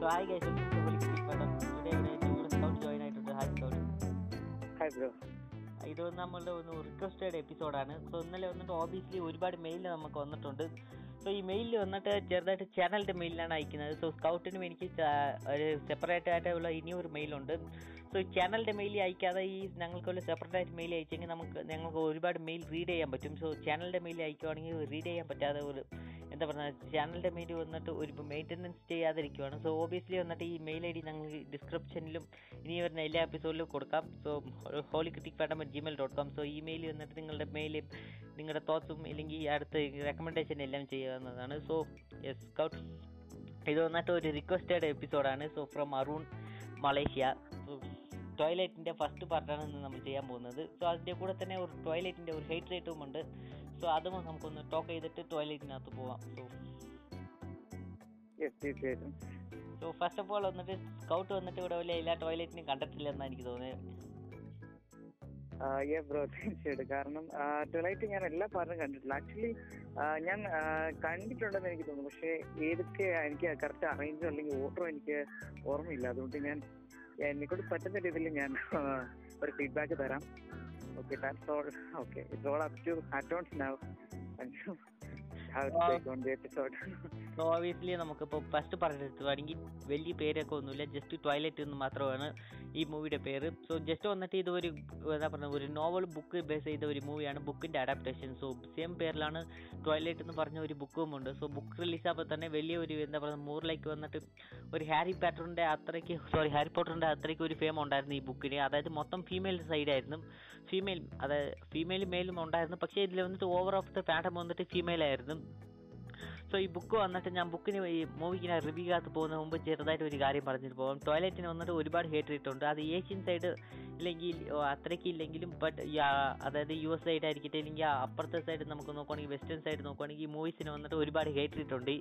So hi guys madam ഇവിടെ ഇവിടെ എന്റെ കൂടെ സ്കൗട്ട് ജോയിൻ ആയിട്ടുണ്ട് ഹായ് സ്കൗട്ട് ഹായ് ബ്രോ ഇത് നമ്മളുടെ ഒന്ന് റിക്വസ്റ്റഡ് എപ്പിസോഡാണ് സോ ഇന്നലെ വന്നിട്ട് ഓബിയസ്ലി ഒരുപാട് മെയിൽ നമുക്ക് വന്നിട്ടുണ്ട്. സോ ഈ മെയിലിൽ വന്നിട്ട് ചെറുതായിട്ട് ചാനലിന്റെ മെയിലാണ് അയക്കുന്നത്. സോ സ്കൗട്ടിനും എനിക്ക് ഒരു സെപ്പറേറ്റ് ആയിട്ടുള്ള ഇനിയൊരു മെയിലുണ്ട് സോ ചാനലിന്റെ മെയിൽ അയക്കാതെ ഈ ഞങ്ങൾക്കുള്ള സെപ്പറേറ്റ് ആയിട്ട് മെയിൽ അയച്ചെങ്കിൽ നമുക്ക് ഞങ്ങൾക്ക് ഒരുപാട് മെയിൽ റീഡ് ചെയ്യാൻ പറ്റും. സോ ചാനലിന്റെ മെയിൽ അയക്കുവാണെങ്കിൽ റീഡ് ചെയ്യാൻ പറ്റാതെ ഒരു എന്താ പറയുക ചാനലിന്റെ മെയിൽ വന്നിട്ട് ഒരു മെയിന്റനൻസ് ചെയ്യാതിരിക്കുവാണ്. സോ ഓബിയസ്ലി വന്നിട്ട് ഈ മെയിൽ ഐ ഡി ഞങ്ങൾ ഡിസ്ക്രിപ്ഷനിലും ഇനി വരുന്ന എല്ലാ എപ്പിസോഡിലും കൊടുക്കാം. So holy critic at Gmail dot com so ഈ മെയിൽ വന്നിട്ട് നിങ്ങളുടെ മെയിൽ നിങ്ങളുടെ തോട്ട്സും ഇല്ലെങ്കിൽ അടുത്ത റെക്കമെൻഡേഷൻ എല്ലാം ചെയ്യാവുന്നതാണ്. സോ യെസ് സ്കൗട്ട് ഇത് വന്നിട്ട് ഒരു റിക്വസ്റ്റഡ് എപ്പിസോഡാണ് സോ ഫ്രം അരുൺ മലേഷ്യ ടോയ്ലറ്റിന്റെ ഫസ്റ്റ് പാർട്ടാണ് ഇന്ന് നമ്മൾ ചെയ്യാൻ പോകുന്നത്. സോ അതിന്റെ കൂടെ തന്നെ ഒരു ടോയ്ലറ്റിന്റെ ഒരു ഹൈറ്റ് റേറ്റും ഉണ്ട്. സോ അതും നമുക്കൊന്ന് ടോക്ക് ചെയ്തിട്ട് ടോയ്ലറ്റിനകത്ത് പോവാം. സോ തീർച്ചയായിട്ടും. സോ ഫസ്റ്റ് ഓഫ് ഓൾ വന്നിട്ട് സ്കൗട്ട് വന്നിട്ട് ഇവിടെ വലിയ എല്ലാ ടോയ്ലറ്റിനും കണ്ടിട്ടില്ല എന്നാണ് എനിക്ക് തോന്നിയത്. ബ്രോ തീർച്ചയായിട്ടും. കാരണം ട്വലൈറ്റ് ഞാൻ എല്ലാ പാർട്ടും കണ്ടിട്ടില്ല. ആക്ച്വലി ഞാൻ കണ്ടിട്ടുണ്ടെന്ന് എനിക്ക് തോന്നുന്നു. പക്ഷേ ഏതൊക്കെ എനിക്ക് കറക്റ്റ് അറേഞ്ച് അല്ലെങ്കിൽ ഓർഡർ എനിക്ക് ഓർമ്മയില്ല. അതുകൊണ്ട് ഞാൻ എന്നെക്കൊണ്ട് പറ്റുന്ന രീതിയിൽ ഞാൻ ഒരു ഫീഡ്ബാക്ക് തരാം. Okay that's all okay it's all up to atones now episode so obviously നമുക്കിപ്പോൾ ഫസ്റ്റ് പറഞ്ഞെടുത്തുവാണെങ്കിൽ വലിയ പേരൊക്കെ ഒന്നുമില്ല ജസ്റ്റ് ടോയ്ലറ്റ് എന്ന് മാത്രമാണ്. ഈ മൂവിയുടെ പേര്. സോ ജസ്റ്റ് വന്നിട്ട് ഇത് ഒരു എന്താ പറയുക ഒരു നോവൽ ബുക്ക് ബേസ് ചെയ്ത ഒരു മൂവിയാണ്. ബുക്കിന്റെ അഡാപ്റ്റേഷൻ സോ സെയിം പേരിലാണ് ടോയ്ലറ്റ് എന്ന് പറഞ്ഞ ഒരു ബുക്കും ഉണ്ട്. സോ ബുക്ക് റിലീസാകുമ്പോൾ തന്നെ വലിയ ഒരു എന്താ പറയുക മൂറിലേക്ക് വന്നിട്ട് ഒരു ഹാരി പാറ്ററിന്റെ അത്രയ്ക്ക് സോറി ഹാരി പോട്ടറിന്റെ അത്രയ്ക്ക് ഒരു ഫേം ഉണ്ടായിരുന്നു ഈ ബുക്കിന് അതായത് മൊത്തം ഫീമെയിൽ സൈഡായിരുന്നു ഫീമെയിൽ അതായത് ഫീമെയിലും മെയിലും ഉണ്ടായിരുന്നു. പക്ഷേ ഇതിൽ വന്നിട്ട് ഓവർ ഓഫ് ദ പാറ്റം വന്നിട്ട് ഫീമെയിൽ ആയിരുന്നു. സോ ഈ ബുക്ക് വന്നിട്ട് ഞാൻ ബുക്കിന് ഈ മൂവിക്കിനെ റിവ്യൂക്കകത്ത് പോകുന്ന മുമ്പ് ചെറുതായിട്ട് ഒരു കാര്യം പറഞ്ഞിട്ട് പോകും ടോയ്ലറ്റിന് വന്നിട്ട് ഒരുപാട് ഹേറ്റ് ഇട്ടുണ്ട്. അത് ഏഷ്യൻ സൈഡ് ഇല്ലെങ്കിൽ അത്രയ്ക്ക് ഇല്ലെങ്കിലും ബട്ട് അതായത് യു എസ് സൈഡ് ആയിരിക്കട്ടെ ഇല്ലെങ്കിൽ ആ അപ്പുറത്തെ സൈഡ് നമുക്ക് നോക്കുവാണെങ്കിൽ വെസ്റ്റേൺ സൈഡ് നോക്കുവാണെങ്കിൽ ഈ മൂവീസിന് വന്നിട്ട് ഒരുപാട് ഹേറ്റർ ഇട്ടുണ്ട്.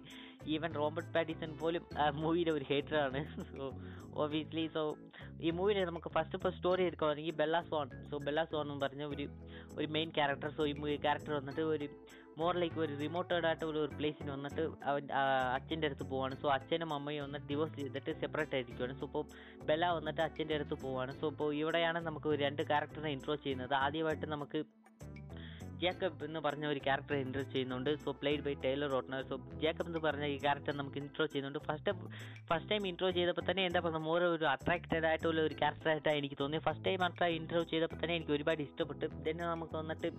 ഈവൻ റോബർട്ട് പാറ്റിസൺ പോലും ആ മൂവിയുടെ ഒരു ഹേറ്ററാണ് സോ ഓബിയസ്ലി സോ ഈ മൂവിയിൽ നമുക്ക് ഫസ്റ്റ് ഇപ്പോൾ സ്റ്റോറി എടുക്കുകയാണെങ്കിൽ Bella Swan so Bella Swan എന്ന് പറഞ്ഞ ഒരു ഒരു മെയിൻ ക്യാരക്ടർ സോ ഈ ക്യാരക്ടർ വന്നിട്ട് ഒരു മോർ ലൈക്ക് ഒരു റിമോട്ടേഡ് ആയിട്ട് ഒരു പ്ലേസിന് വന്നിട്ട് അവൻ അച്ഛന്റെ അടുത്ത് പോവാണ്. സോ അച്ഛനും അമ്മയും വന്നിട്ട് ഡിവോഴ്സ് ചെയ്തിട്ട് സെപ്പറേറ്റ് ആയിരിക്കുവാണ്. സോ ഇപ്പോൾ ബെല്ല വന്നിട്ട് അച്ഛന്റെ അടുത്ത് പോവാണ്. സോ ഇപ്പോൾ ഇവിടെയാണ് നമുക്ക് രണ്ട് ക്യാരക്ടറിനെ ഇൻട്രോ ചെയ്യുന്നത്. ആദ്യമായിട്ട് നമുക്ക് ജേക്കബ് എന്ന് പറഞ്ഞ ഒരു ക്യാരക്ടർ ഇൻട്രോ ചെയ്യുന്നുണ്ട്. So played by Taylor Lautner so Jacob എന്ന് പറഞ്ഞ ഈ ക്യാരക്ടർ നമുക്ക് ഇൻട്രോ ചെയ്യുന്നുണ്ട്. ഫസ്റ്റ് ഫസ്റ്റ് ടൈം ഇൻട്രോ ചെയ്തപ്പോൾ തന്നെ എന്താ പറയുക മോർ ഒരു അട്രാക്റ്റഡ് ആയിട്ടുള്ള ഒരു ക്യാരക്ടറായിട്ടാണ് എനിക്ക് തോന്നിയത് ഫസ്റ്റ് ടൈം അത്ര ഇൻട്രോ ചെയ്തപ്പോൾ തന്നെ എനിക്ക് ഒരുപാട് ഇഷ്ടപ്പെട്ടു. ദെൻ നമുക്ക് വന്നിട്ട്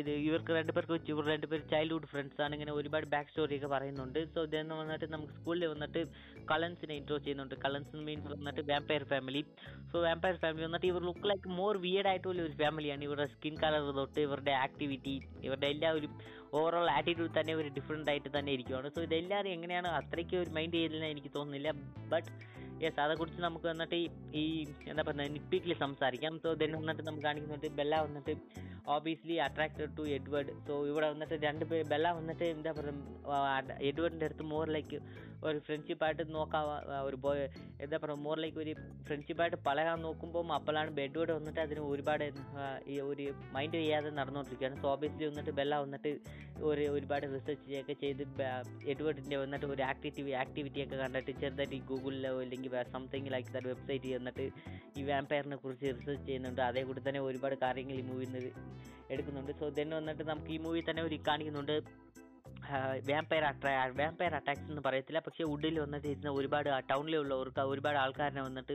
ഇത് ഇവർക്ക് രണ്ടുപേർക്ക് ഇവർ രണ്ടുപേർ ചൈൽഡ്ഹുഡ് ഫ്രണ്ട്സ് ആണ്. ഇങ്ങനെ ഒരുപാട് ബാക്ക് സ്റ്റോറി ഒക്കെ പറയുന്നുണ്ട്. സോ ദെൻ വന്നിട്ട് നമുക്ക് സ്കൂളിൽ വന്നിട്ട് കളൻസിനെ ഇൻട്രോ ചെയ്യുന്നുണ്ട്. കളൻസ് മീൻസ് വന്നിട്ട് vampire family so vampire family വന്നിട്ട് ഇവർ ലുക്ക് ലൈക്ക് മോർ വിയർഡ് ആയിട്ടുള്ള ഒരു ഫാമിലിയാണ് ഇവരുടെ സ്കിൻ കളർ തൊട്ട് ഇവരുടെ ആക്ടിവിറ്റി ഇവരുടെ എല്ലാ ഒരു ഓവറോൾ ആറ്റിറ്റ്യൂഡ് തന്നെ ഒരു ഡിഫറെന്റ് ആയിട്ട് തന്നെ ഇരിക്കുവാണ്. സോ ഇതെല്ലാവരും എങ്ങനെയാണ് അത്രയ്ക്ക് ഒരു മൈൻഡ് ചെയ്തില്ലെന്ന് എനിക്ക് തോന്നുന്നില്ല. ബട്ട് യെസ് അതേക്കുറിച്ച് നമുക്ക് വന്നിട്ട് ഈ- എന്താ പറയുക നിപ്പിക്കിൽ സംസാരിക്കാം. സോ ദെൻ വന്നിട്ട് നമുക്ക് കാണിക്കുന്നുണ്ട് ബെല്ല വന്നിട്ട് obviously attracted to Edward. So ഇവിടെ വന്നിട്ട് രണ്ട് പേര് ബെല്ല വന്നിട്ട് എന്താ പറയുക എഡ്വേർഡിന്റെ അടുത്ത് മോറിലേക്ക് ലൈക്ക് ഒരു ഫ്രണ്ട്ഷിപ്പായിട്ട് നോക്കാൻ ഒരു എന്താ പറയുക മോറിലേക്ക് ലൈക്ക് ഒരു ഫ്രണ്ട്ഷിപ്പായിട്ട് പഴകാൻ നോക്കുമ്പോൾ അപ്പോഴാണ് ബെഡ് കൂടെ വന്നിട്ട് അതിന് ഒരുപാട് ഈ ഒരു മൈൻഡ് ചെയ്യാതെ നടന്നുകൊണ്ടിരിക്കുകയാണ്. സോ ഓബിയസ്ലി വന്നിട്ട് ബെല്ല വന്നിട്ട് ഒരു ഒരുപാട് റിസർച്ച് ഒക്കെ ചെയ്ത് എഡ്വേർഡിന്റെ വന്നിട്ട് ഒരു ആക്ടിവിറ്റി ആക്ടിവിറ്റി ഒക്കെ കണ്ടിട്ട് ചെറുതായിട്ട് ഈ ഗൂഗിളിലോ അല്ലെങ്കിൽ സംതിങ് ലൈക്ക് ദാറ്റ് വെബ്സൈറ്റ് ചെന്നിട്ട് ഈ വാമ്പയറിനെ കുറിച്ച് റിസർച്ച് ചെയ്യുന്നുണ്ട്. അതേ കൂടി തന്നെ ഒരുപാട് കാര്യങ്ങൾ ഈ മൂവിയിൽ നിന്ന് എടുക്കുന്നുണ്ട്. സോ ദെൻ വന്നിട്ട് നമുക്ക് ഈ മൂവി തന്നെ ഒരു കാണിക്കുന്നുണ്ട്. വാമ്പയർ അട്രാ വാമ്പയർ അറ്റാക്സ് എന്ന് പറയത്തില്ല. പക്ഷേ വുഡിൽ വന്നിട്ട് ഇരുന്ന ഒരുപാട് ടൗണിലുള്ളവർക്ക് ഒരുപാട് ആൾക്കാരനെ വന്നിട്ട്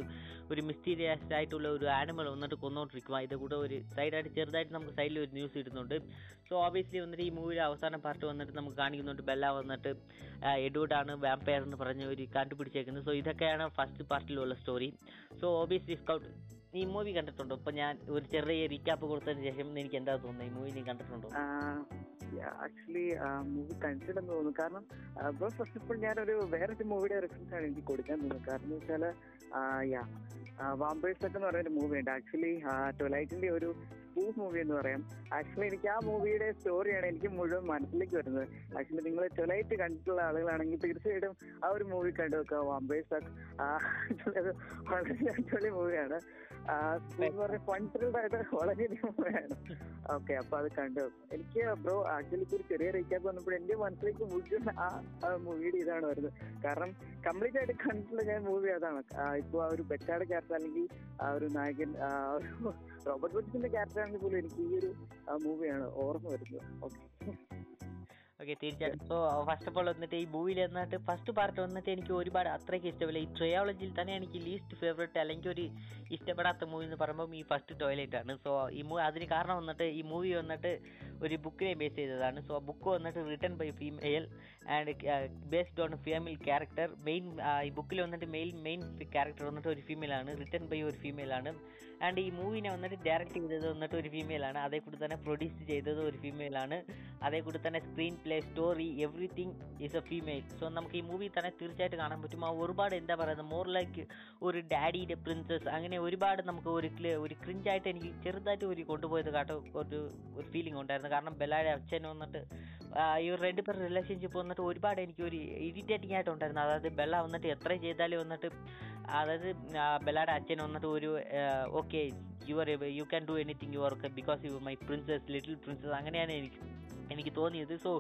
ഒരു മിസ്റ്റീരിയസ് ആയിട്ടുള്ള ഒരു ആനിമൽ വന്നിട്ട് കൊന്നുകൊണ്ടിരിക്കും അതിന്റെ കൂടെ ഒരു സൈഡായിട്ട് ചെറുതായിട്ട് നമുക്ക് സൈഡിൽ ഒരു ന്യൂസ് ഇടുന്നുണ്ട്. സോ ഓബിയസ്ലി വന്നിട്ട് ഈ മൂവിയുടെ അവസാന പാർട്ട് വന്നിട്ട് നമുക്ക് കാണിക്കുന്നുണ്ട്. ബെല്ല വന്നിട്ട് എഡ്വേർഡാണ് വാമ്പയർ എന്ന് പറഞ്ഞ ഒരു കണ്ടുപിടിച്ചേക്കുന്നത്. സോ ഇതൊക്കെയാണ് ഫസ്റ്റ് പാർട്ടിലുള്ള സ്റ്റോറി സോ ഓബിയസ്ലി സ്കൗട്ട് ഈ മൂവി കണ്ടിട്ടുണ്ടോ? ഇപ്പൊ ഞാൻ ഒരു ചെറിയ റീക്യാപ്പ് കൊടുത്തതിന് ശേഷം എനിക്ക് എന്താ തോന്നുന്നത് ഈ മൂവി നീ കണ്ടിട്ടുണ്ടോ? ആക്ച്വലി മൂവി കണ്ടിട്ടുണ്ടെന്ന് തോന്നുന്നു. കാരണം ബ്രോ ഫസ്റ്റ് ഇപ്പോൾ ഞാനൊരു വേറൊരു മൂവിയുടെ റെഫറൻസ് ആണ് എനിക്ക് കൊടുക്കാൻ തോന്നുന്നത്. കാരണം എന്ന് വെച്ചാൽ യാ വാമ്പേഴ്സ് ഒക്കെ എന്ന് പറയുന്ന മൂവി ഉണ്ട്. ആക്ച്വലി ട്വലൈറ്റിന്റെ ഒരു സ്പൂഫ് മൂവി എന്ന് പറയാം. ആക്ച്വലി എനിക്ക് ആ മൂവിയുടെ സ്റ്റോറിയാണ് എനിക്ക് മുഴുവൻ മനസ്സിലേക്ക് വരുന്നത്. ആക്ച്വലി നിങ്ങൾ ട്വലൈറ്റ് കണ്ടിട്ടുള്ള ആളുകളാണെങ്കിൽ തീർച്ചയായിട്ടും ആ ഒരു മൂവി കണ്ടു വെക്കുക വാമ്പേഴ്സ് വളരെ അടിപൊളി മൂവിയാണ് എന്ന് പറഞ്ഞ ഫൺ ആയിട്ട് വളരെയധികം വേണം ഓക്കെ അപ്പൊ അത് കണ്ടു. എനിക്ക് ബ്രോ ആക്ച്വലി ഒരു ചെറിയ റീക്യാപ്പ് വന്നപ്പോൾ എന്റെ മനസ്സിലേക്ക് മുഴുവൻ ആ മൂവിയുടെ ഇതാണ് വരുന്നത്. കാരണം കംപ്ലീറ്റ് ആയിട്ട് കണ്ടിട്ടുള്ള ഞാൻ മൂവി അതാണ്. ഇപ്പൊ ആ ഒരു ബെറ്റാട് ക്യാരക്ടർ അല്ലെങ്കിൽ ആ ഒരു നായകൻ റോബർട്ട് ബോട്ടിന്റെ ക്യാരക്ടർ ആണെങ്കിൽ പോലും എനിക്ക് ഈ ഒരു മൂവിയാണ് ഓർമ്മ വരുന്നത്. ഓക്കെ ഓക്കെ തീർച്ചയായിട്ടും. സോ ഫസ്റ്റ് ഓഫ് ഓൾ വന്നിട്ട് ഈ മൂവിയിൽ വന്നിട്ട് ഫസ്റ്റ് പാർട്ട് വന്നിട്ട് എനിക്ക് ഒരുപാട് അത്രയ്ക്ക് ഇഷ്ടമില്ല ഈ ട്രയോളജിയിൽ തന്നെ എനിക്ക് ലീസ്റ്റ് ഫേവറേറ്റ് അല്ലെങ്കിൽ ഒരു ഇഷ്ടപ്പെടാത്ത മൂവി എന്ന് പറയുമ്പോൾ ഈ ഫസ്റ്റ് ടോയ്ലറ്റ് ആണ്. സോ ഈ മൂവി അതിന് കാരണം വന്നിട്ട് ഈ മൂവി വന്നിട്ട് ഒരു ബുക്കിനെ ബേസ് ചെയ്തതാണ്. സോ ആ ബുക്ക് വന്നിട്ട് written by female and based on female character main ഈ ബുക്കിൽ വന്നിട്ട് മെയിൻ മെയിൻ ക്യാരക്ടർ വന്നിട്ട് ഒരു ഫീമെയിൽ ആണ്. റിട്ടൺ ബൈ ഒരു ഫീമെയിൽ ആണ്. ആൻഡ് ഈ മൂവിനെ വന്നിട്ട് ഡയറക്റ്റ് ചെയ്തത് വന്നിട്ട് ഒരു ഫീമെയിൽ ആണ്. അതേ കൂടി തന്നെ പ്രൊഡ്യൂസ് ചെയ്തത് ഒരു ഫീമെയിൽ ആണ്. അതേ കൂടി തന്നെ screenplay story everything is a female so നമുക്ക് ഈ മൂവി തന്നെ തീർച്ചയായിട്ടും കാണാൻ പറ്റും. ആ ഒരുപാട് എന്താ പറയുന്നത്? മോർ ലൈക്ക് ഒരു ഡാഡിയുടെ പ്രിൻസസ് അങ്ങനെ ഒരുപാട് നമുക്ക് ഒരു ഒരു ക്രിഞ്ചായിട്ട് എനിക്ക് ചെറുതായിട്ട് ഒരു കൊണ്ടുപോയത് കാട്ടോ ഒരു ഒരു ഫീലിംഗ് ഉണ്ടായിരുന്നു. കാരണം ബെല്ലാടെ അച്ഛൻ വന്നിട്ട് ഈ രണ്ട് പേർ റിലേഷൻഷിപ്പ് വന്നിട്ട് ഒരുപാട് എനിക്ക് ഒരു ഇറിറ്റേറ്റിംഗ് ആയിട്ട് ഉണ്ടായിരുന്നു. അതായത് ബെല്ല വന്നിട്ട് എത്ര ചെയ്താലും വന്നിട്ട് അതായത് ബെല്ലാടെ അച്ഛൻ വന്നിട്ട് ഒരു okay you are you can do anything you work because you my princess little princess അങ്ങനെയാണ് എനിക്ക് എനിക്ക് തോന്നിയത്. സോ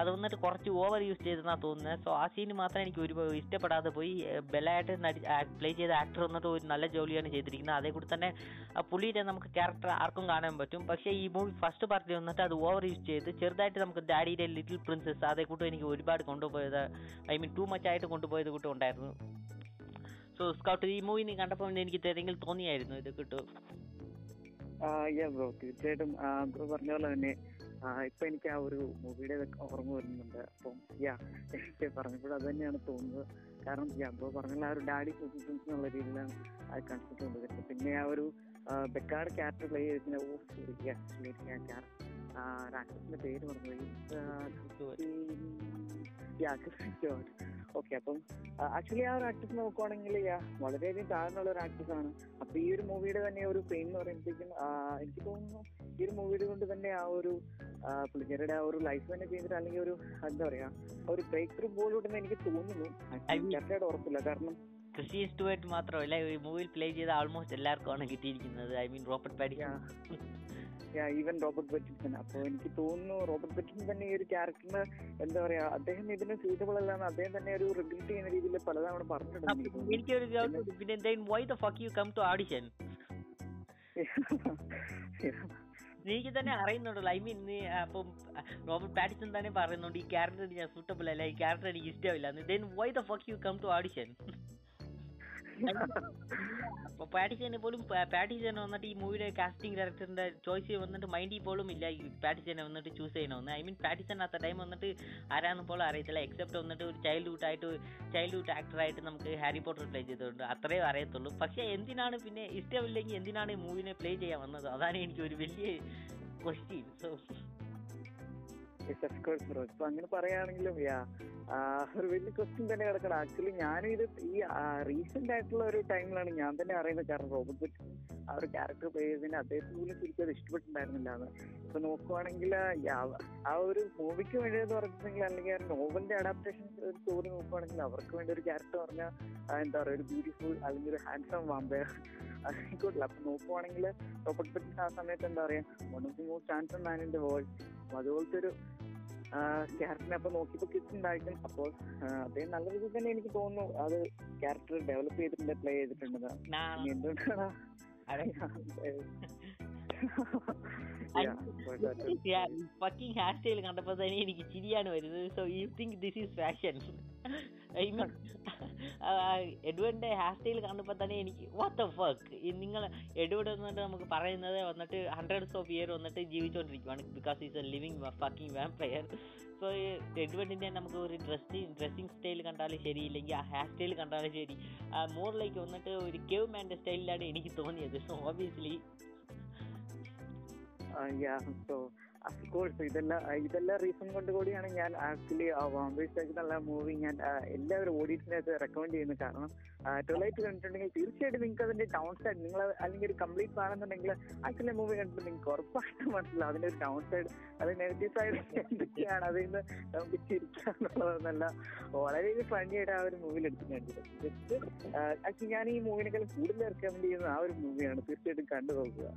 അത് വന്നിട്ട് കുറച്ച് ഓവർ യൂസ് ചെയ്തെന്നാണ് തോന്നുന്നത് സോ ആ സീന് മാത്രം എനിക്ക് ഒരു ഇഷ്ടപ്പെടാതെ പോയി. ബെല്ലായിട്ട് നടി പ്ലേ ചെയ്ത ആക്ടർ വന്നിട്ട് ഒരു നല്ല ജോലിയാണ് ചെയ്തിരിക്കുന്നത് അതേ കൂടി തന്നെ പുള്ളിയുടെ നമുക്ക് ക്യാരക്ടർ ആർക്കും കാണാൻ പറ്റും. പക്ഷേ ഈ മൂവി ഫസ്റ്റ് പാർട്ടിൽ വന്നിട്ട് അത് ഓവർ യൂസ് ചെയ്ത് ചെറുതായിട്ട് നമുക്ക് ഡാഡിയുടെ ലിറ്റിൽ പ്രിൻസസ് അതേ കൂട്ടും എനിക്ക് ഒരുപാട് കൊണ്ടുപോയത് ഐ മീൻ ടു മച്ച് ആയിട്ട് കൊണ്ടുപോയത് കൂട്ടും ഉണ്ടായിരുന്നു. സോ സ്കൗട്ട് ഈ മൂവി നീ കണ്ടപ്പോൾ എനിക്ക് ഏതെങ്കിലും തോന്നിയായിരുന്നു ഇത് കിട്ടും ബ്രോ തീർച്ചയായിട്ടും ബ്രോ പറഞ്ഞ പോലെ തന്നെ ഇപ്പൊ എനിക്ക് ആ ഒരു മൂവിയുടെ ഓർമ്മ വരുന്നുണ്ട്. അപ്പം യാ എനിക്ക് പറഞ്ഞപ്പോൾ അത് തന്നെയാണ് തോന്നുന്നത്. കാരണം യാ ബ്രോ ആ ഒരു ഡാഡി പൊസിഷൻസ് എന്നുള്ള രീതിയിലാണ് ആ കൺസെപ്റ്റ് കൊണ്ടുവരുന്നത് പിന്നെ ആ ഒരു ബെക്കാട് ക്യാരക്ടർ പ്ലേ ചെയ്തിട്ട് ഓ സോറി ആക്ച്വലി ആ ക്യാരക്ടർ ആക്ടറിന്റെ പേര് പറഞ്ഞത് ഓക്കെ അപ്പം ആക്ച്വലി ആ ഒരു ആക്ട്രസ് നോക്കുവാണെങ്കിൽ യാ വളരെയധികം താഴ്ന്നുള്ള ഒരു ആക്ട്രസ് ആണ്. അപ്പൊ ഈ ഒരു മൂവിയുടെ തന്നെ ഒരു ഫെയിം എന്ന് പറയുമ്പോഴത്തേക്കും എനിക്ക് തോന്നുന്നു ഈ ഒരു മൂവിയുടെ കൊണ്ട് തന്നെ ആ ഒരു പുള്ളിക്കാരുടെ ആ ഒരു ലൈഫ് തന്നെ ചെയ്തിട്ട് അല്ലെങ്കിൽ ഒരു എന്താ പറയാ ഒരു ബ്രേക്ക് ത്രൂ പോലും എനിക്ക് തോന്നുന്നു. കറക്റ്റായിട്ട് ഉറപ്പില്ല. കാരണം ക്രിസ്ത്യൻ സ്റ്റുവേർട്ട് മാത്രമല്ല ഈ മൂവിയിൽ പ്ലേ ചെയ്ത ആൾമോസ്റ്റ് എല്ലാവർക്കും ആണ് കിട്ടിയിരിക്കുന്നത്. ഐ മീൻ റോബർട്ട് പാടി ഈവൻ റോബർട്ട് ബെറ്റിൻസൺ അപ്പോൾ എനിക്ക് തോന്നുന്നു റോബർട്ട് ബെറ്റിൻസൺ തന്നെ ഈ ഒരു ക്യാരക്ടറിന് എന്താ പറയാ അദ്ദേഹം ഇതിന് സൂറ്റബിൾ അല്ലാന്ന് അദ്ദേഹം തന്നെ ഒരു റിഗ്രറ്റ് ചെയ്യുന്ന രീതിയിൽ പലതവണ പറഞ്ഞിട്ടുണ്ട് എനിക്കൊരു. പിന്നെ why the fuck you come to to എനിക്ക് തന്നെ അറിയുന്നുണ്ടല്ലോ. ഐ മീൻ നീ അപ്പം റോബർട്ട് പാറ്റിസൺ തന്നെ പറയുന്നുണ്ട് ഈ ക്യാരക്ടർ ഞാൻ സൂട്ടബിൾ അല്ല ഈ ക്യാരക്ടർ എനിക്ക് ഇഷ്ടമില്ല. Then why the fuck you come to audition അപ്പൊ പാറ്റിസന് പോലും പാറ്റിസൺ വന്നിട്ട് ഈ മൂവിയുടെ കാസ്റ്റിംഗ് ഡയറക്ടറിന്റെ ചോയ്സ് വന്നിട്ട് മൈൻഡിൽ പോലും ഇല്ല ഈ പാറ്റിസനെ വന്നിട്ട് ചൂസ് ചെയ്യണമെന്ന് ഐ മീൻ പാറ്റിസൺ അത്ത ടൈം വന്നിട്ട് ആരാന്ന് പോലും അറിയത്തില്ല എക്സെപ്റ്റ് വന്നിട്ട് ഒരു ചൈൽഡ്ഹുഡ് ആയിട്ട് ചൈൽഡ്ഹുഡ് ആക്ടറായിട്ട് നമുക്ക് ഹാരി പോട്ടർ പ്ലേ ചെയ്തിട്ടുണ്ട് അത്രേ അറിയത്തുള്ളൂ. പക്ഷെ എന്തിനാണ് പിന്നെ ഇഷ്ടമില്ലെങ്കിൽ എന്തിനാണ് ഈ മൂവിനെ പ്ലേ ചെയ്യാൻ വന്നത്? അതാണ് എനിക്ക് ഒരു വലിയ ക്വസ്റ്റ്യൻ സോ അങ്ങനെ പറയുകയാണെങ്കിലും യാ ഒരു വലിയ ക്വസ്റ്റ്യൻ തന്നെ കിടക്കണം. ആക്ച്വലി ഞാനും ഇത് ഈ റീസെന്റ് ആയിട്ടുള്ള ഒരു ടൈമിലാണ് ഞാൻ തന്നെ അറിയുന്നത് കാരണം റോബർട്ട് ബെറ്റ് ആ ഒരു ക്യാരക്ടർ പ്ലേ ചെയ്തതിന് അദ്ദേഹത്തിന് പോലും ശരിക്കും അത് ഇഷ്ടപ്പെട്ടിട്ടുണ്ടായിരുന്നില്ല എന്ന് ഇപ്പൊ നോക്കുവാണെങ്കിൽ ആ ഒരു മൂവിക്ക് വേണ്ടി എന്ന് പറഞ്ഞിട്ടുണ്ടെങ്കിൽ അല്ലെങ്കിൽ ആ നോവലിന്റെ അഡാപ്റ്റേഷൻ ഒരു സ്റ്റോറി നോക്കുവാണെങ്കിൽ അവർക്ക് വേണ്ടി ഒരു ക്യാരക്ടർ പറഞ്ഞാൽ എന്താ പറയുക ഒരു ബ്യൂട്ടിഫുൾ അല്ലെങ്കിൽ ഒരു ഹാൻഡ്സം വാമ്പയർ ആയിക്കോട്ടില്ല അപ്പൊ നോക്കുവാണെങ്കിൽ റോബർട്ട് ബെറ്റ് ആ സമയത്ത് എന്താ പറയാ one of the most handsome man in the world അതുപോലത്തെ ഒരു ക്യാരക്ടറിനെ അപ്പൊ നോക്കിയപ്പോ കിട്ടുണ്ടായിരിക്കും അപ്പോൾ അദ്ദേഹം നല്ല രീതിയിൽ തന്നെ എനിക്ക് തോന്നുന്നു അത് ക്യാരക്ടർ ഡെവലപ്പ് ചെയ്തിട്ടുണ്ട് പ്ലേ ചെയ്തിട്ടുണ്ട്. എന്തുകൊണ്ടാണ്? ഫക്കിംഗ് ഹെയർ സ്റ്റൈൽ കണ്ടപ്പോ തന്നെ എനിക്ക് ചിരിയാണ് വരുന്നത്. So you think this is fashion I mean എഡ്വേർഡിന്റെ hair style കണ്ടപ്പോൾ തന്നെ എനിക്ക് വാട്ട് ദ ഫക്ക് നിങ്ങൾ എഡ്വേർഡ് വന്നിട്ട് നമുക്ക് പറയുന്നത് വന്നിട്ട് ഹൺഡ്രഡ്സ് ഓഫ് ഇയർ വന്നിട്ട് ജീവിച്ചുകൊണ്ടിരിക്കുവാണ് because is a living fucking vampire so എഡ്വേർഡിന്റെ നമുക്ക് ഒരു ഡ്രസ്സിങ് ഡ്രസ്സിങ് സ്റ്റൈൽ കണ്ടാലും ശരി ഇല്ലെങ്കിൽ ആ ഹെയർ സ്റ്റൈൽ കണ്ടാലും ശരി. മോറിലേക്ക് ലൈക്ക് വന്നിട്ട് ഒരു കേവ് മാന്റെ സ്റ്റൈലിലാണ് എനിക്ക് തോന്നിയത് സോ ഓബിയസ്ലി സോ അഫ്കോഴ്സ് ഇതെല്ലാം ഇതെല്ലാം റീസൺ കൊണ്ട് കൂടിയാണ് ഞാൻ ആക്ച്വലി ആ ബോംബെ സ്റ്റേക്ക് എന്നുള്ള മൂവി ഞാൻ എല്ലാവരും ഓഡിയൻസിനകത്ത് റെക്കമെൻഡ് ചെയ്യുന്നത്. കാരണം ട്വലൈറ്റ് കണ്ടിട്ടുണ്ടെങ്കിൽ തീർച്ചയായിട്ടും നിങ്ങൾക്ക് അതിന്റെ ഡൗൺ സൈഡ് നിങ്ങൾ അല്ലെങ്കിൽ ഒരു കംപ്ലീറ്റ് ആണെന്നുണ്ടെങ്കിൽ ആക്ച്വലി മൂവി കണ്ടിട്ട് നിങ്ങൾക്ക് ഉറപ്പായിട്ടും മനസ്സിലാവും. അതിന്റെ ഒരു ഡൗൺ സൈഡ് അത് നെഗറ്റീവ് സൈഡ് എന്തൊക്കെയാണ്? അതിൽ നിന്ന് നമുക്ക് ചിരിക്കാന്നുള്ളതെന്നല്ല വളരെ ഫണ്ണി ആയിട്ട് ആ ഒരു മൂവിയിൽ എടുത്തിട്ടുണ്ട്. ആക്ച്വലി ഞാൻ ഈ മൂവിനേക്കാൾ കൂടുതൽ റെക്കമെൻഡ് ചെയ്യുന്ന ആ ഒരു മൂവിയാണ് തീർച്ചയായിട്ടും കണ്ടു നോക്കുക.